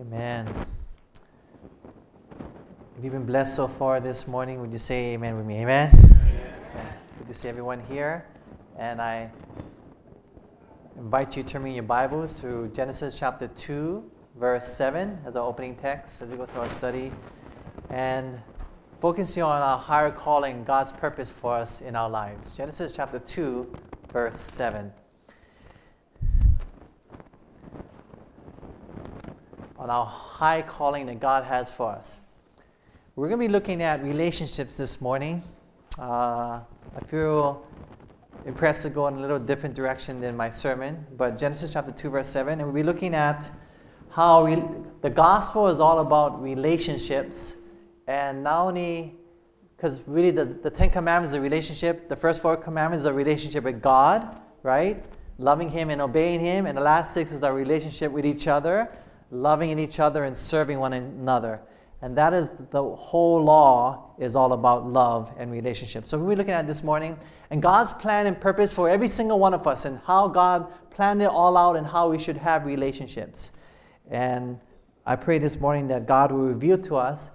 Amen. Have you've been blessed so far this morning, would you say amen with me? Amen? amen. It's good to see everyone here. And I invite you to turn in your Bibles to Genesis chapter 2, verse 7 as our opening text as we go through our study. And focusing on our higher calling, God's purpose for us in our lives. Genesis chapter 2, verse 7. Our high calling that God has for us. We're going to be looking at relationships this morning. Uh, I feel impressed to go in a little different direction than my sermon, but Genesis chapter 2, verse 7, and we'll be looking at how the gospel is all about relationships, and not only because really the, the Ten Commandments is a relationship, the first four commandments is a relationship with God, right? Loving Him and obeying Him, and the last six is our relationship with each other loving in each other and serving one another. And that is the whole law is all about love and relationship. So we're looking at this morning and God's plan and purpose for every single one of us and how God planned it all out and how we should have relationships. And I pray this morning that God will reveal to us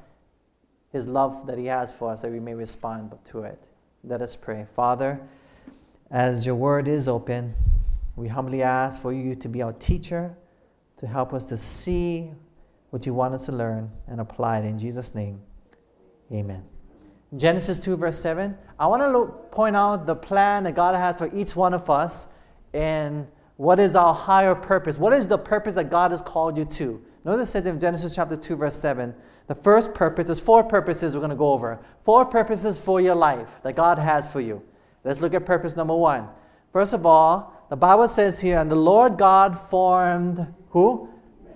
his love that he has for us that we may respond to it. Let us pray. Father, as your word is open, we humbly ask for you to be our teacher to help us to see what you want us to learn and apply it in Jesus' name. Amen. Genesis 2, verse 7. I want to look, point out the plan that God has for each one of us and what is our higher purpose. What is the purpose that God has called you to? Notice it says in Genesis chapter 2, verse 7. The first purpose, there's four purposes we're going to go over. Four purposes for your life that God has for you. Let's look at purpose number one. First of all, the Bible says here, and the Lord God formed who?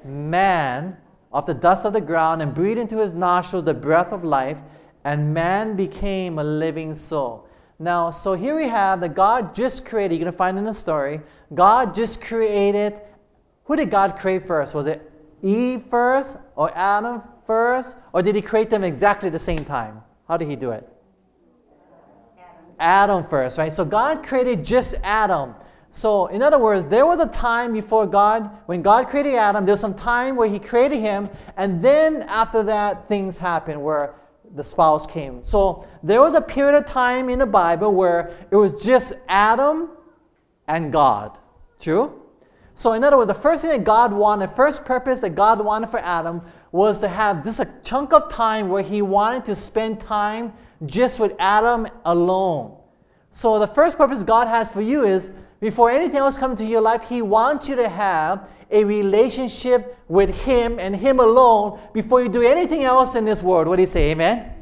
Man of the dust of the ground and breathed into his nostrils the breath of life, and man became a living soul. Now, so here we have that God just created, you're going to find in the story, God just created. Who did God create first? Was it Eve first, or Adam first, or did he create them exactly the same time? How did he do it? Adam first, right? So God created just Adam. So, in other words, there was a time before God, when God created Adam, there's some time where He created him, and then after that, things happened where the spouse came. So, there was a period of time in the Bible where it was just Adam and God. True? So, in other words, the first thing that God wanted, the first purpose that God wanted for Adam was to have just a chunk of time where He wanted to spend time just with Adam alone. So, the first purpose God has for you is before anything else comes into your life, He wants you to have a relationship with Him and Him alone before you do anything else in this world. What do you say? Amen?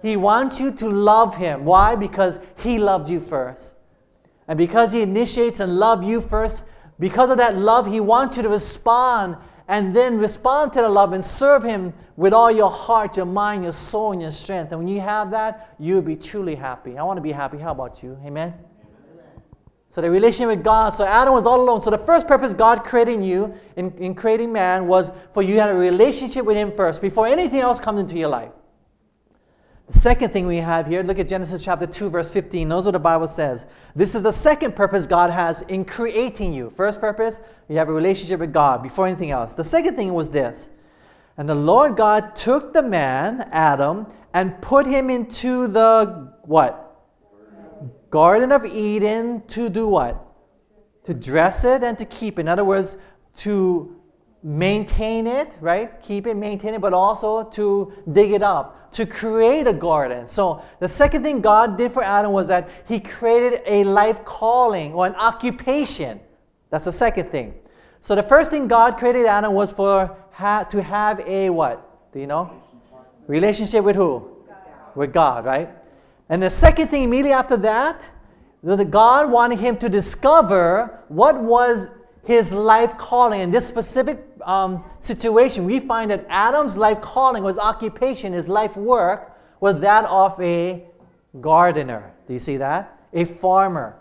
He wants you to love Him. Why? Because He loved you first. And because He initiates and loves you first, because of that love, He wants you to respond and then respond to the love and serve Him with all your heart, your mind, your soul, and your strength. And when you have that, you'll be truly happy. I want to be happy. How about you? Amen? So the relationship with God. So Adam was all alone. So the first purpose God creating you in, in creating man was for you to have a relationship with Him first before anything else comes into your life. The second thing we have here, look at Genesis chapter 2, verse 15. Knows what the Bible says. This is the second purpose God has in creating you. First purpose, you have a relationship with God before anything else. The second thing was this. And the Lord God took the man, Adam, and put him into the what? Garden of Eden to do what? To dress it and to keep. In other words, to maintain it, right? Keep it, maintain it, but also to dig it up, to create a garden. So the second thing God did for Adam was that he created a life calling or an occupation. That's the second thing. So the first thing God created Adam was for ha- to have a what? Do you know? Relationship with who? With God, right? And the second thing, immediately after that, that God wanted him to discover what was his life calling. In this specific um, situation, we find that Adam's life calling, his occupation, his life work, was that of a gardener. Do you see that? A farmer.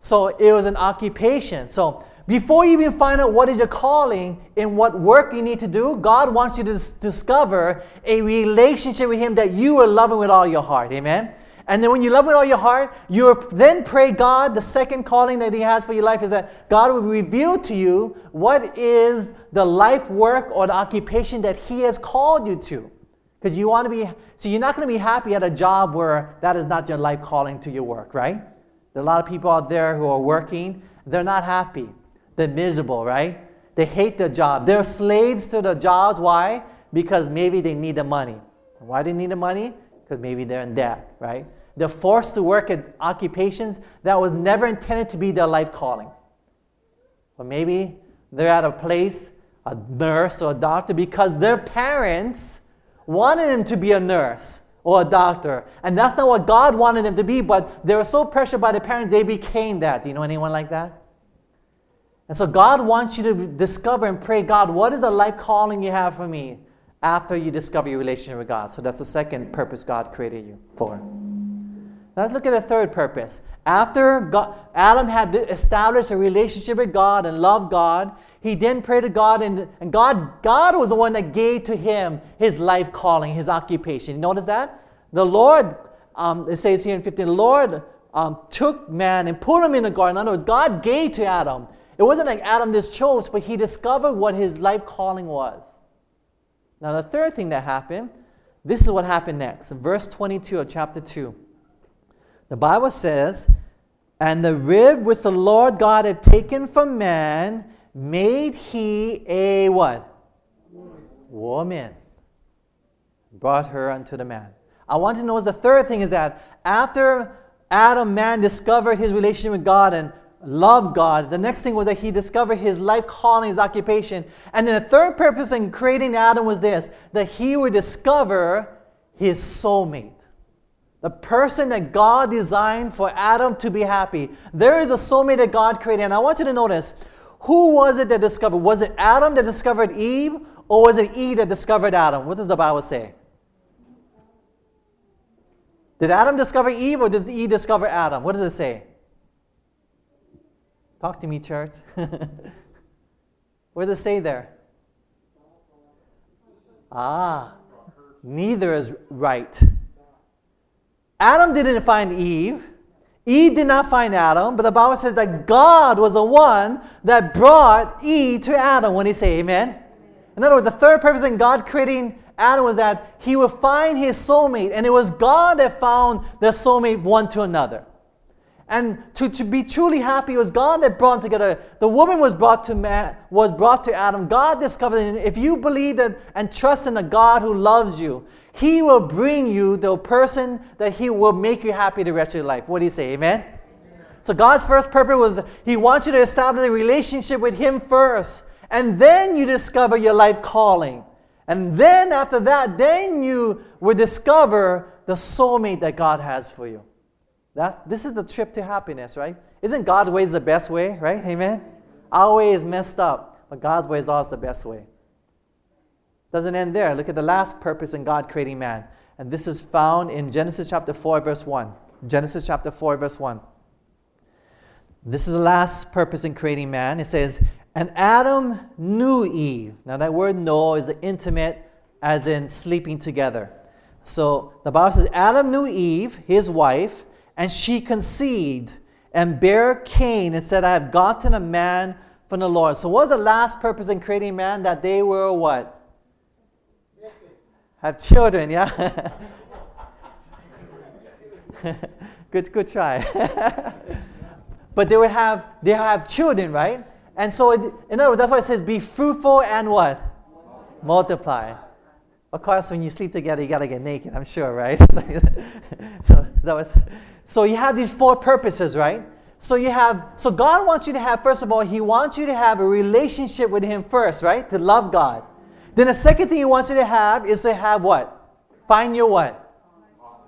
So it was an occupation. So before you even find out what is your calling and what work you need to do, God wants you to dis- discover a relationship with Him that you are loving with all your heart. Amen? And then when you love with all your heart, you then pray God, the second calling that He has for your life is that God will reveal to you what is the life work or the occupation that He has called you to. Because you want to be, so you're not going to be happy at a job where that is not your life calling to your work, right? There are a lot of people out there who are working, they're not happy. They're miserable, right? They hate their job. They're slaves to the jobs. Why? Because maybe they need the money. Why do they need the money? Because maybe they're in debt, right? They're forced to work at occupations that was never intended to be their life calling. Or maybe they're at a place, a nurse or a doctor, because their parents wanted them to be a nurse or a doctor. And that's not what God wanted them to be, but they were so pressured by the parents, they became that. Do you know anyone like that? And so God wants you to discover and pray, God, what is the life calling you have for me after you discover your relationship with God? So that's the second purpose God created you for. Let's look at a third purpose. After God, Adam had established a relationship with God and loved God, he then prayed to God, and, and God, God was the one that gave to him his life calling, his occupation. You notice that? The Lord, um, it says here in 15, the Lord um, took man and put him in the garden. In other words, God gave to Adam. It wasn't like Adam just chose, but he discovered what his life calling was. Now, the third thing that happened, this is what happened next. Verse 22 of chapter 2, the Bible says, And the rib which the Lord God had taken from man, made he a what? Woman. Brought her unto the man. I want to know is the third thing is that after Adam, man discovered his relationship with God and loved God, the next thing was that he discovered his life calling, his occupation. And then the third purpose in creating Adam was this that he would discover his soulmate. The person that God designed for Adam to be happy. There is a soulmate that God created. And I want you to notice who was it that discovered? Was it Adam that discovered Eve, or was it Eve that discovered Adam? What does the Bible say? Did Adam discover Eve, or did Eve discover Adam? What does it say? Talk to me, church. what does it say there? Ah, neither is right. Adam didn't find Eve. Eve did not find Adam, but the Bible says that God was the one that brought Eve to Adam. When he say amen? In other words, the third purpose in God creating Adam was that he would find his soulmate, and it was God that found their soulmate one to another. And to, to be truly happy, it was God that brought them together. The woman was brought to man, was brought to Adam. God discovered, and if you believe that and trust in a God who loves you, he will bring you the person that He will make you happy the rest of your life. What do you say? Amen? So God's first purpose was He wants you to establish a relationship with Him first. And then you discover your life calling. And then after that, then you will discover the soulmate that God has for you. That, this is the trip to happiness, right? Isn't God's way the best way, right? Amen? Our way is messed up, but God's way is always the best way. Doesn't end there. Look at the last purpose in God creating man. And this is found in Genesis chapter 4, verse 1. Genesis chapter 4, verse 1. This is the last purpose in creating man. It says, And Adam knew Eve. Now, that word know is intimate, as in sleeping together. So the Bible says, Adam knew Eve, his wife, and she conceived and bare Cain and said, I have gotten a man from the Lord. So, what was the last purpose in creating man? That they were what? Have children, yeah? good, good try. but they will have they have children, right? And so, it, in other words, that's why it says, "Be fruitful and what? Multiply." Of course, when you sleep together, you gotta get naked. I'm sure, right? so that was. So you have these four purposes, right? So you have. So God wants you to have. First of all, He wants you to have a relationship with Him first, right? To love God. Then the second thing he wants you to have is to have what? Find your what?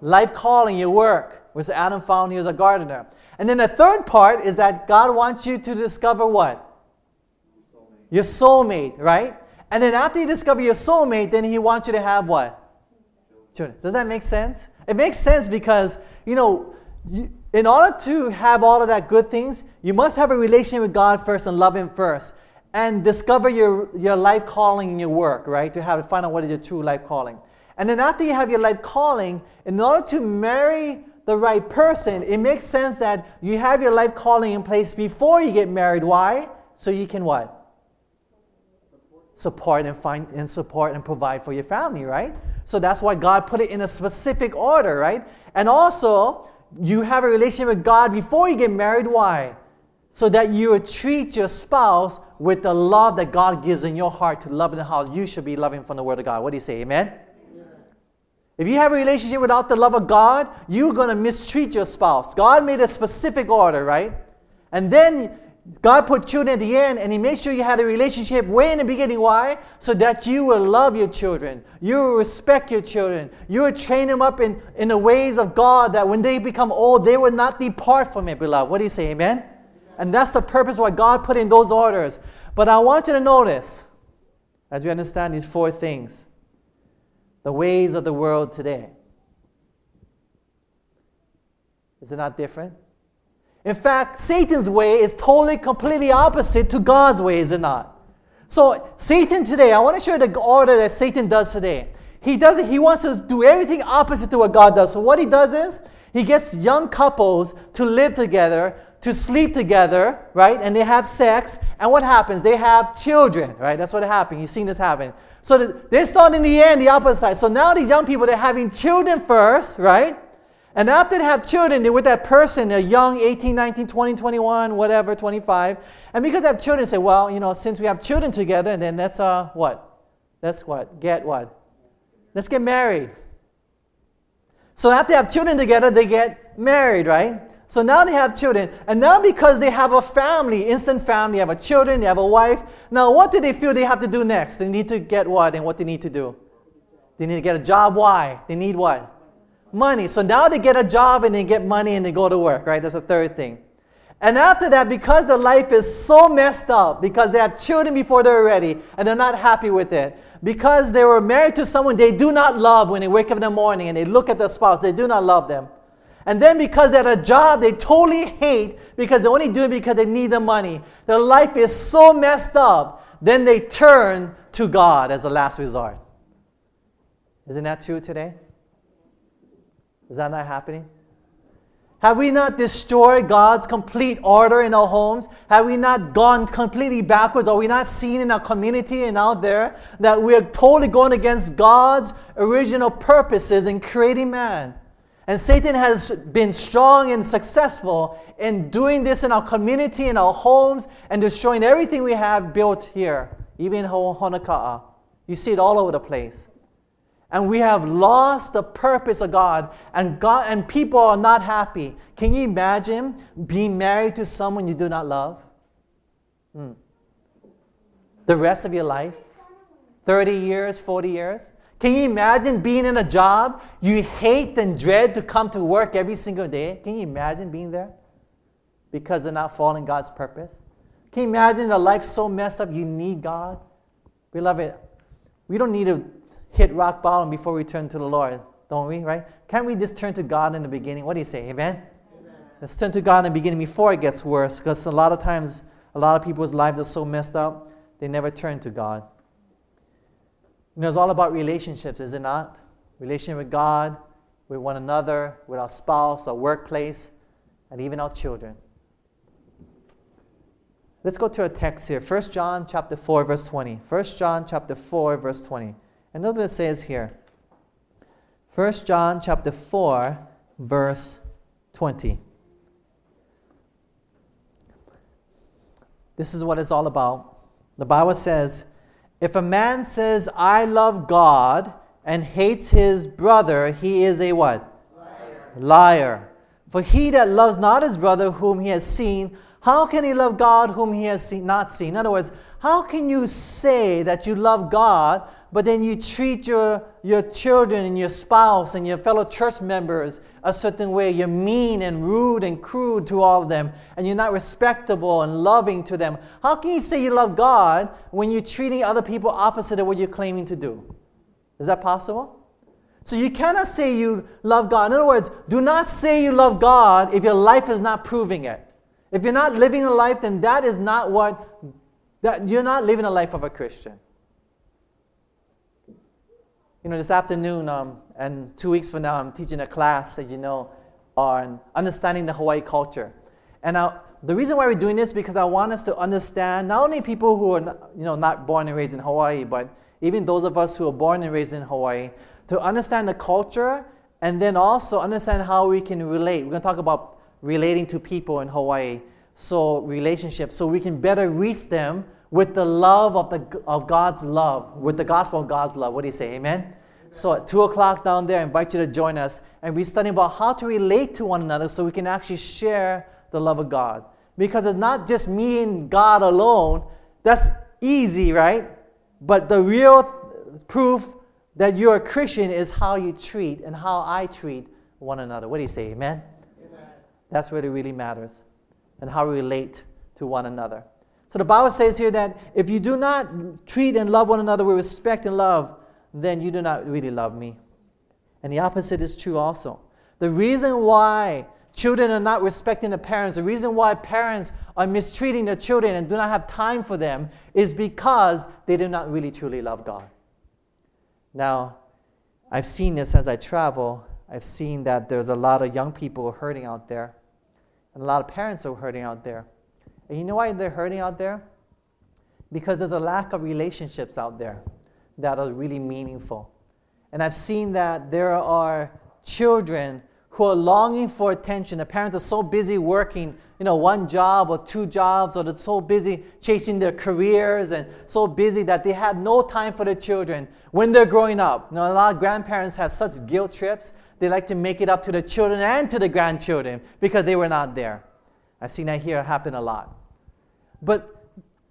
Life calling, your work, which Adam found he was a gardener. And then the third part is that God wants you to discover what? Your soulmate, right? And then after you discover your soulmate, then he wants you to have what? Children. Does that make sense? It makes sense because, you know, you, in order to have all of that good things, you must have a relationship with God first and love Him first and discover your, your life calling in your work, right? To have to find out what is your true life calling. And then after you have your life calling, in order to marry the right person, it makes sense that you have your life calling in place before you get married. Why? So you can what? Support and find and support and provide for your family, right? So that's why God put it in a specific order, right? And also, you have a relationship with God before you get married. Why? So that you would treat your spouse with the love that God gives in your heart to love and how you should be loving from the Word of God. What do you say? Amen? If you have a relationship without the love of God, you're going to mistreat your spouse. God made a specific order, right? And then God put children at the end, and He made sure you had a relationship way in the beginning. Why? So that you will love your children, you will respect your children, you will train them up in, in the ways of God that when they become old, they will not depart from it, beloved. What do you say? Amen? And that's the purpose why God put in those orders. But I want you to notice, as we understand these four things, the ways of the world today. Is it not different? In fact, Satan's way is totally, completely opposite to God's way, is it not? So, Satan today, I want to show you the order that Satan does today. He does it, he wants to do everything opposite to what God does. So, what he does is, he gets young couples to live together, to sleep together, right? And they have sex. And what happens? They have children, right? That's what happened. You've seen this happen. So, they start in the end, the opposite side. So, now these young people, they're having children first, right? And after they have children, they're with that person, a young 18, 19, 20, 21, whatever, 25. And because they have children, say, well, you know, since we have children together, and then let's, uh, what? Let's what? Get what? Let's get married. So after they have children together, they get married, right? So now they have children. And now because they have a family, instant family, they have a children, they have a wife. Now what do they feel they have to do next? They need to get what and what they need to do? They need to get a job. Why? They need what? money. So now they get a job and they get money and they go to work, right? That's the third thing. And after that, because the life is so messed up, because they have children before they're ready and they're not happy with it, because they were married to someone they do not love when they wake up in the morning and they look at their spouse, they do not love them. And then because they had a job they totally hate because they only do it because they need the money, their life is so messed up, then they turn to God as a last resort. Isn't that true today? Is that not happening? Have we not destroyed God's complete order in our homes? Have we not gone completely backwards? Are we not seeing in our community and out there that we're totally going against God's original purposes in creating man? And Satan has been strong and successful in doing this in our community, in our homes, and destroying everything we have built here, even Honoka'a. You see it all over the place and we have lost the purpose of God and God and people are not happy. Can you imagine being married to someone you do not love? Hmm. The rest of your life? 30 years, 40 years? Can you imagine being in a job you hate and dread to come to work every single day? Can you imagine being there? Because they're not following God's purpose? Can you imagine a life so messed up you need God? Beloved, we don't need to hit rock bottom before we turn to the Lord, don't we, right? Can't we just turn to God in the beginning? What do you say? Amen? Amen. Let's turn to God in the beginning before it gets worse because a lot of times, a lot of people's lives are so messed up, they never turn to God. You know, it's all about relationships, is it not? Relationship with God, with one another, with our spouse, our workplace, and even our children. Let's go to a text here. 1 John chapter 4, verse 20. 1 John chapter 4, verse 20. And notice what it says here. 1 John chapter 4, verse 20. This is what it's all about. The Bible says, If a man says, I love God, and hates his brother, he is a what? Liar. Liar. For he that loves not his brother whom he has seen, how can he love God whom he has seen, not seen? In other words, how can you say that you love God but then you treat your, your children and your spouse and your fellow church members a certain way. You're mean and rude and crude to all of them, and you're not respectable and loving to them. How can you say you love God when you're treating other people opposite of what you're claiming to do? Is that possible? So you cannot say you love God. In other words, do not say you love God if your life is not proving it. If you're not living a life, then that is not what that you're not living a life of a Christian. You know, this afternoon um, and two weeks from now, I'm teaching a class, as you know, on understanding the Hawaii culture. And now, the reason why we're doing this is because I want us to understand not only people who are not, you know, not born and raised in Hawaii, but even those of us who are born and raised in Hawaii, to understand the culture and then also understand how we can relate. We're going to talk about relating to people in Hawaii, so relationships, so we can better reach them with the love of, the, of God's love, with the gospel of God's love. What do you say? Amen? So at 2 o'clock down there, I invite you to join us. And we're studying about how to relate to one another so we can actually share the love of God. Because it's not just me and God alone. That's easy, right? But the real proof that you're a Christian is how you treat and how I treat one another. What do you say? Amen? Amen. That's what it really matters. And how we relate to one another. So the Bible says here that if you do not treat and love one another with respect and love, then you do not really love me. And the opposite is true also. The reason why children are not respecting the parents, the reason why parents are mistreating their children and do not have time for them is because they do not really truly love God. Now, I've seen this as I travel. I've seen that there's a lot of young people hurting out there, and a lot of parents are hurting out there. And you know why they're hurting out there? Because there's a lack of relationships out there that are really meaningful. And I've seen that there are children who are longing for attention. The parents are so busy working, you know, one job or two jobs, or they're so busy chasing their careers and so busy that they have no time for their children when they're growing up. You know, a lot of grandparents have such guilt trips. They like to make it up to the children and to the grandchildren because they were not there. I've seen that here happen a lot. But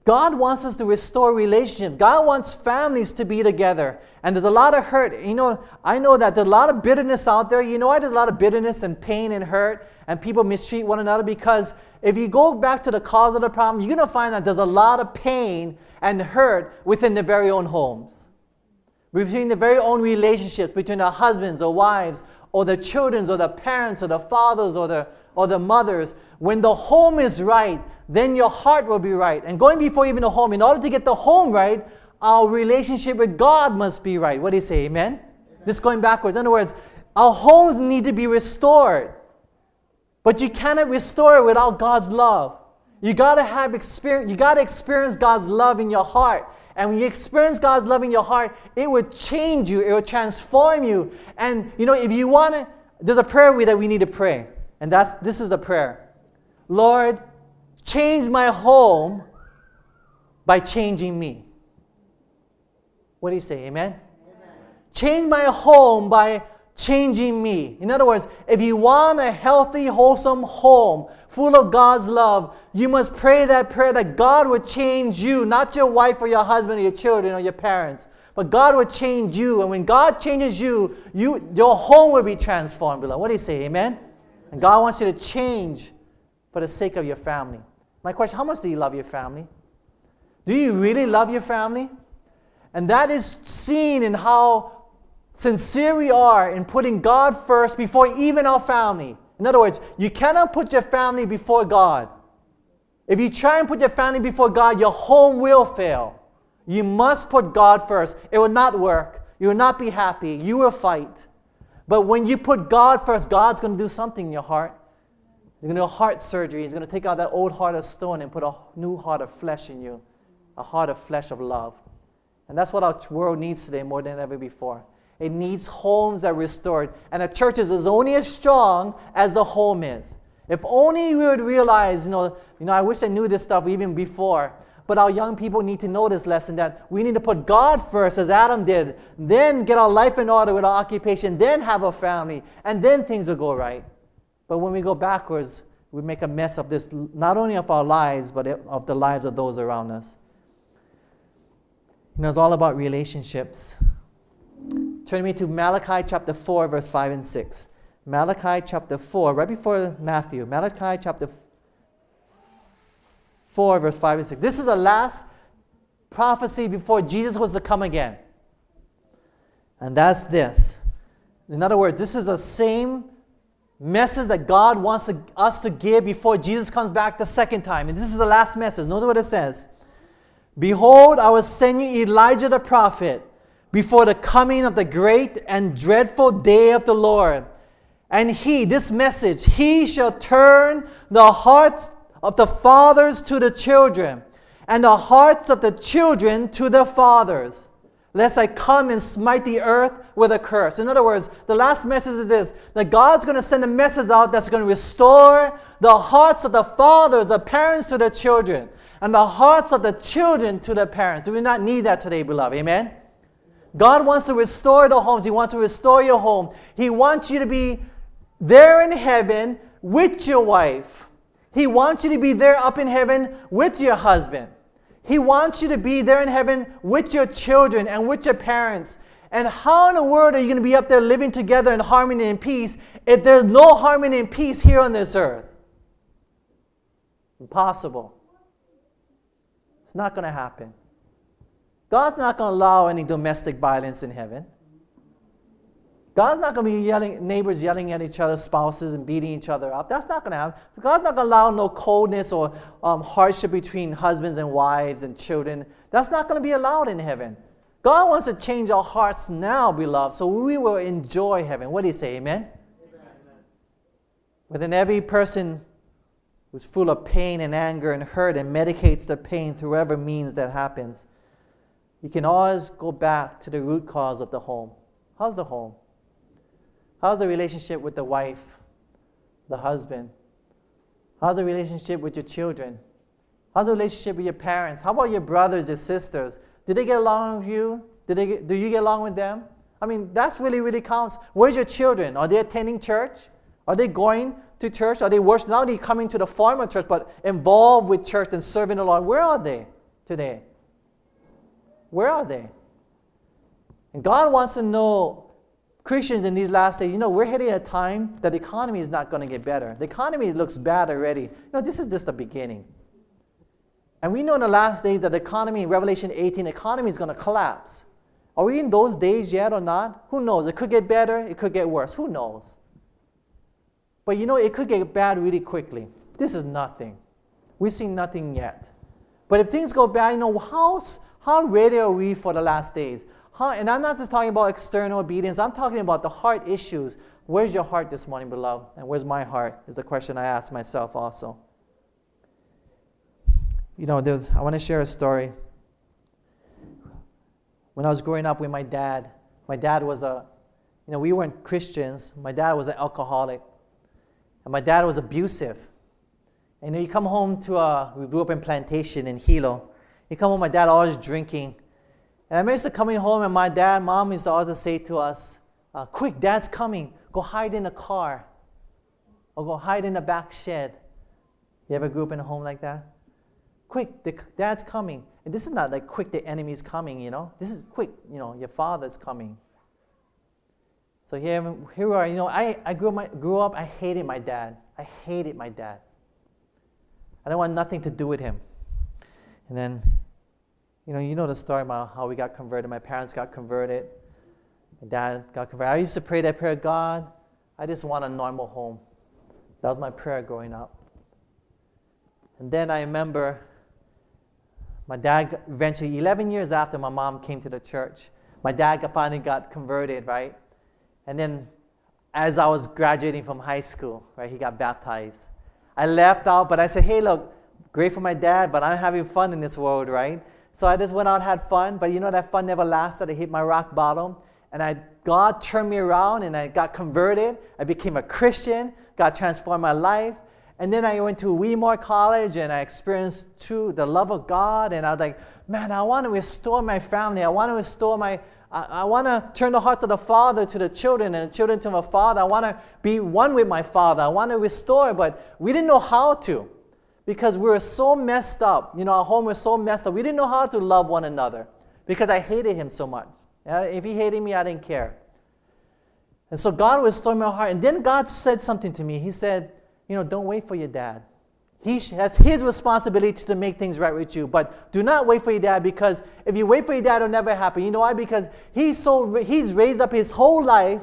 God wants us to restore relationships. God wants families to be together. And there's a lot of hurt. You know, I know that there's a lot of bitterness out there. You know there's a lot of bitterness and pain and hurt and people mistreat one another? Because if you go back to the cause of the problem, you're going to find that there's a lot of pain and hurt within their very own homes. Between the very own relationships, between the husbands or wives or the children or the parents or the fathers or the, or the mothers. When the home is right, then your heart will be right. And going before even the home, in order to get the home right, our relationship with God must be right. What do you say? Amen? Amen. This going backwards. In other words, our homes need to be restored. But you cannot restore it without God's love. You gotta have experience, you gotta experience God's love in your heart. And when you experience God's love in your heart, it will change you, it will transform you. And you know, if you want to, there's a prayer we, that we need to pray. And that's this is the prayer. Lord, change my home by changing me. What do you say? Amen? Amen? Change my home by changing me. In other words, if you want a healthy, wholesome home full of God's love, you must pray that prayer that God would change you, not your wife or your husband or your children or your parents, but God would change you. And when God changes you, you your home will be transformed. Beloved. What do you say? Amen? And God wants you to change for the sake of your family. My question how much do you love your family? Do you really love your family? And that is seen in how sincere we are in putting God first before even our family. In other words, you cannot put your family before God. If you try and put your family before God, your home will fail. You must put God first. It will not work. You will not be happy. You will fight. But when you put God first, God's going to do something in your heart. He's going to do a heart surgery. He's going to take out that old heart of stone and put a new heart of flesh in you, a heart of flesh of love. And that's what our world needs today more than ever before. It needs homes that are restored. And a church is only as strong as the home is. If only we would realize, you know, you know, I wish I knew this stuff even before. But our young people need to know this lesson that we need to put God first, as Adam did, then get our life in order with our occupation, then have a family, and then things will go right. But when we go backwards, we make a mess of this, not only of our lives, but of the lives of those around us. You know, it's all about relationships. Turn me to Malachi chapter 4, verse 5 and 6. Malachi chapter 4, right before Matthew. Malachi chapter 4, verse 5 and 6. This is the last prophecy before Jesus was to come again. And that's this. In other words, this is the same message that God wants to, us to give before Jesus comes back the second time. And this is the last message. Notice what it says Behold, I will send you Elijah the prophet before the coming of the great and dreadful day of the Lord. And he, this message, he shall turn the hearts of the fathers to the children, and the hearts of the children to the fathers, lest I come and smite the earth with a curse. In other words, the last message is this that God's going to send a message out that's going to restore the hearts of the fathers, the parents to the children, and the hearts of the children to the parents. Do we not need that today, beloved? Amen? God wants to restore the homes. He wants to restore your home. He wants you to be there in heaven with your wife. He wants you to be there up in heaven with your husband. He wants you to be there in heaven with your children and with your parents. And how in the world are you going to be up there living together in harmony and peace if there's no harmony and peace here on this earth? Impossible. It's not going to happen. God's not going to allow any domestic violence in heaven. God's not going to be yelling, neighbors yelling at each other, spouses, and beating each other up. That's not going to happen. God's not going to allow no coldness or um, hardship between husbands and wives and children. That's not going to be allowed in heaven. God wants to change our hearts now, beloved, so we will enjoy heaven. What do you say, amen? amen. Within every person who's full of pain and anger and hurt and medicates the pain through whatever means that happens, you can always go back to the root cause of the home. How's the home? How's the relationship with the wife, the husband? How's the relationship with your children? How's the relationship with your parents? How about your brothers, your sisters? Do they get along with you? Do, they get, do you get along with them? I mean, that's really, really counts. Where's your children? Are they attending church? Are they going to church? Are they worshiping? Not only coming to the formal church, but involved with church and serving the Lord. Where are they today? Where are they? And God wants to know Christians in these last days, you know, we're at a time that the economy is not going to get better. The economy looks bad already. You know, this is just the beginning. And we know in the last days that the economy, Revelation 18, the economy is going to collapse. Are we in those days yet or not? Who knows? It could get better, it could get worse. Who knows? But you know, it could get bad really quickly. This is nothing. We've seen nothing yet. But if things go bad, you know, how, how ready are we for the last days? And I'm not just talking about external obedience, I'm talking about the heart issues. Where's your heart this morning, beloved? And where's my heart? Is the question I ask myself also. You know, there's, I want to share a story. When I was growing up with my dad, my dad was a, you know, we weren't Christians. My dad was an alcoholic. And my dad was abusive. And you, know, you come home to a, we grew up in plantation in Hilo. You come home, my dad always drinking. And I remember coming home, and my dad, mom used to always say to us, uh, Quick, dad's coming. Go hide in the car. Or go hide in the back shed. You ever grew up in a home like that? Quick, the, dad's coming. And this is not like quick, the enemy's coming, you know? This is quick, you know, your father's coming. So here, here we are. You know, I, I grew, up my, grew up, I hated my dad. I hated my dad. I don't want nothing to do with him. And then you know, you know the story about how we got converted. My parents got converted. My dad got converted. I used to pray that prayer, God, I just want a normal home. That was my prayer growing up. And then I remember my dad eventually, 11 years after my mom came to the church, my dad finally got converted, right? And then as I was graduating from high school, right, he got baptized. I left out, but I said, hey, look, great for my dad, but I'm having fun in this world, right? So I just went out, had fun, but you know that fun never lasted. I hit my rock bottom, and I, God turned me around, and I got converted. I became a Christian. God transformed my life. And then I went to Weimar College, and I experienced true the love of God. And I was like, man, I want to restore my family. I want to restore my. I, I want to turn the hearts of the father to the children, and the children to my father. I want to be one with my father. I want to restore, but we didn't know how to because we were so messed up. You know, our home was so messed up. We didn't know how to love one another because I hated him so much. If he hated me, I didn't care. And so God was stirring my heart. And then God said something to me. He said, You know, don't wait for your dad. He has his responsibility to make things right with you. But do not wait for your dad because if you wait for your dad, it'll never happen. You know why? Because he's so he's raised up his whole life,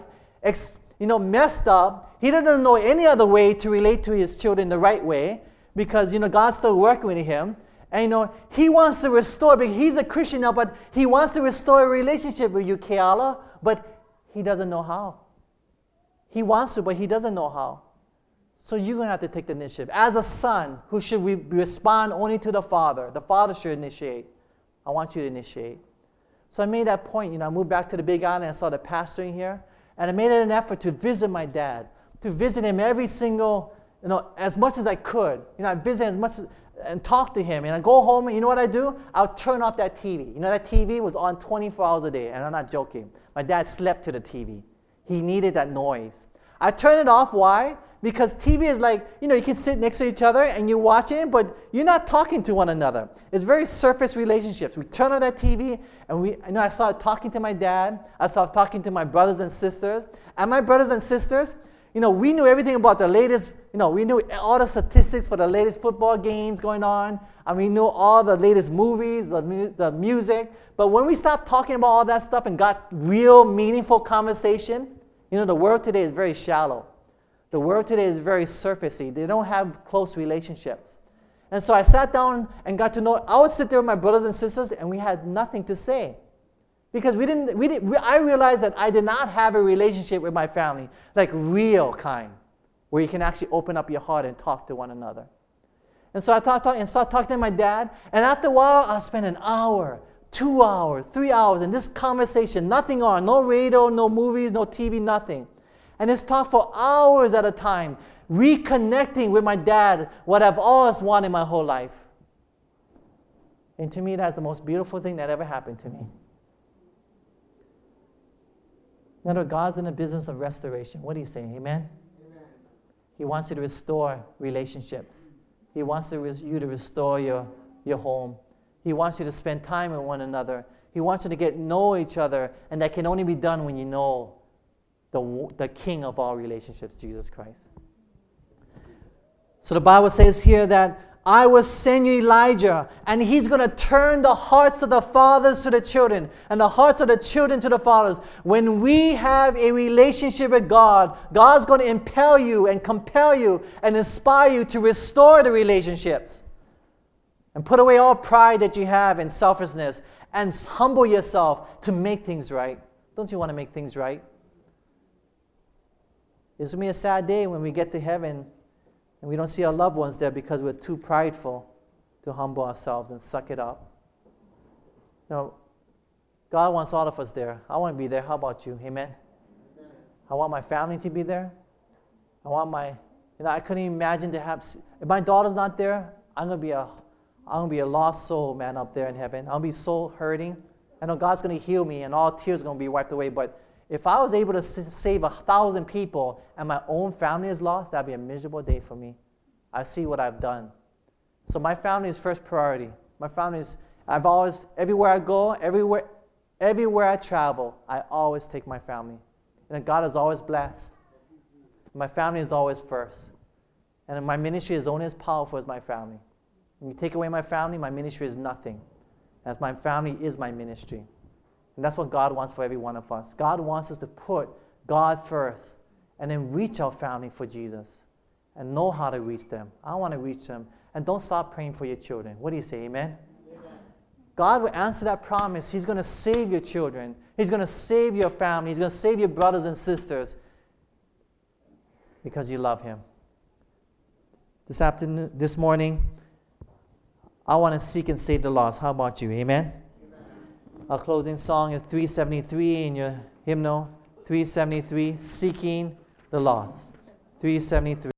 you know, messed up. He doesn't know any other way to relate to his children the right way because you know God's still working with him. And you know, he wants to restore, because he's a Christian now, but he wants to restore a relationship with you, Keala, but he doesn't know how. He wants to, but he doesn't know how. So you're to have to take the initiative. As a son who should re- respond only to the father, the father should initiate. I want you to initiate. So I made that point. You know, I moved back to the Big Island and I saw the pastoring here. And I made it an effort to visit my dad, to visit him every single, you know, as much as I could. You know, I visit as much as, and talk to him. And I go home, and you know what I do? I'll turn off that TV. You know, that TV was on 24 hours a day, and I'm not joking. My dad slept to the TV. He needed that noise. I turn it off. Why? Because TV is like, you know, you can sit next to each other and you're watching but you're not talking to one another. It's very surface relationships. We turn on that TV and we, you know, I started talking to my dad. I started talking to my brothers and sisters. And my brothers and sisters, you know, we knew everything about the latest, you know, we knew all the statistics for the latest football games going on. And we knew all the latest movies, the, mu- the music. But when we stopped talking about all that stuff and got real meaningful conversation, you know, the world today is very shallow. The world today is very surfacey. They don't have close relationships. And so I sat down and got to know. I would sit there with my brothers and sisters, and we had nothing to say. Because we didn't, we didn't, I realized that I did not have a relationship with my family, like real kind, where you can actually open up your heart and talk to one another. And so I talked talk, and started talking to my dad, and after a while, I spent an hour, two hours, three hours in this conversation, nothing on, no radio, no movies, no TV, nothing. And it's talk for hours at a time, reconnecting with my dad, what I've always wanted my whole life. And to me, that's the most beautiful thing that ever happened to me. Remember, God's in the business of restoration. What are you saying? Amen? Amen. He wants you to restore relationships. He wants to res- you to restore your, your home. He wants you to spend time with one another. He wants you to get know each other, and that can only be done when you know the, the King of all relationships, Jesus Christ. So the Bible says here that I will send you Elijah, and he's going to turn the hearts of the fathers to the children, and the hearts of the children to the fathers. When we have a relationship with God, God's going to impel you and compel you and inspire you to restore the relationships. And put away all pride that you have and selfishness, and humble yourself to make things right. Don't you want to make things right? It's going to be a sad day when we get to heaven and we don't see our loved ones there because we're too prideful to humble ourselves and suck it up. Know, God wants all of us there. I want to be there. How about you? Amen. I want my family to be there. I want my, you know, I couldn't imagine to have, if my daughter's not there, I'm going to be a, I'm going to be a lost soul, man, up there in heaven. I'll be so hurting. I know God's going to heal me and all tears are going to be wiped away, but if I was able to save a thousand people and my own family is lost, that'd be a miserable day for me. I see what I've done. So my family is first priority. My family is, I've always, everywhere I go, everywhere, everywhere I travel, I always take my family. And God is always blessed. My family is always first. And my ministry is only as powerful as my family. When you take away my family, my ministry is nothing. As my family is my ministry. And that's what God wants for every one of us. God wants us to put God first and then reach our family for Jesus and know how to reach them. I want to reach them. And don't stop praying for your children. What do you say? Amen? Amen. God will answer that promise. He's going to save your children, He's going to save your family, He's going to save your brothers and sisters because you love Him. This afternoon, this morning, I want to seek and save the lost. How about you? Amen? Our closing song is 373 in your hymnal. 373, Seeking the Lost. 373.